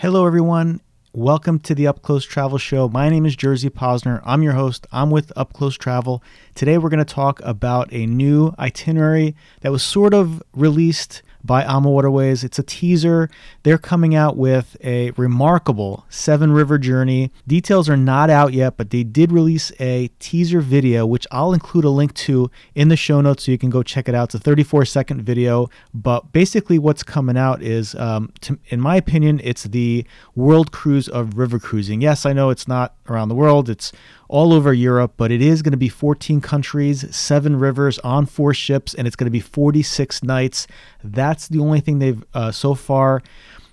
Hello, everyone. Welcome to the Up Close Travel Show. My name is Jersey Posner. I'm your host. I'm with Up Close Travel. Today, we're going to talk about a new itinerary that was sort of released by AMA Waterways. It's a teaser. They're coming out with a remarkable seven river journey. Details are not out yet, but they did release a teaser video, which I'll include a link to in the show notes so you can go check it out. It's a 34 second video, but basically, what's coming out is, um, to, in my opinion, it's the world cruise of river cruising. Yes, I know it's not around the world, it's all over Europe, but it is going to be 14 countries, seven rivers on four ships, and it's going to be 46 nights. That's the only thing they've uh, so far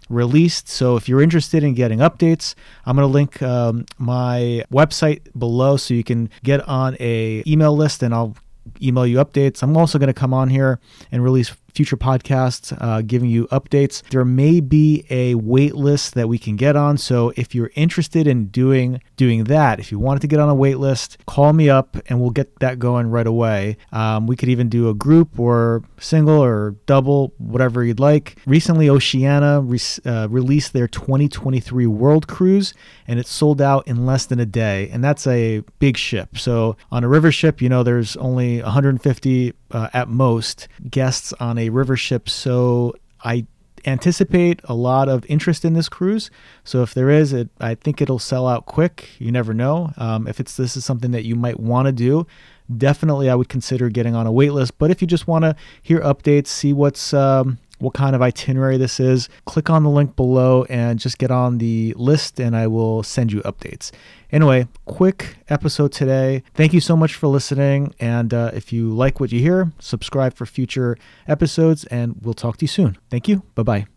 released. So if you're interested in getting updates, I'm going to link um, my website below so you can get on a email list and I'll email you updates. I'm also going to come on here and release future podcasts uh, giving you updates. There may be a wait list that we can get on. So if you're interested in doing doing that, if you wanted to get on a wait list, call me up and we'll get that going right away. Um, we could even do a group or single or double, whatever you'd like. Recently, Oceania re- uh, released their 2023 World Cruise and it sold out in less than a day. And that's a big ship. So on a river ship, you know, there's only 150 uh, at most guests on a river ship. So I anticipate a lot of interest in this cruise. So if there is, it, I think it'll sell out quick. You never know. Um, if it's this is something that you might want to do, definitely I would consider getting on a wait list. But if you just want to hear updates, see what's um, what kind of itinerary this is, click on the link below and just get on the list and I will send you updates. Anyway, quick episode today. Thank you so much for listening. And uh, if you like what you hear, subscribe for future episodes and we'll talk to you soon. Thank you. Bye bye.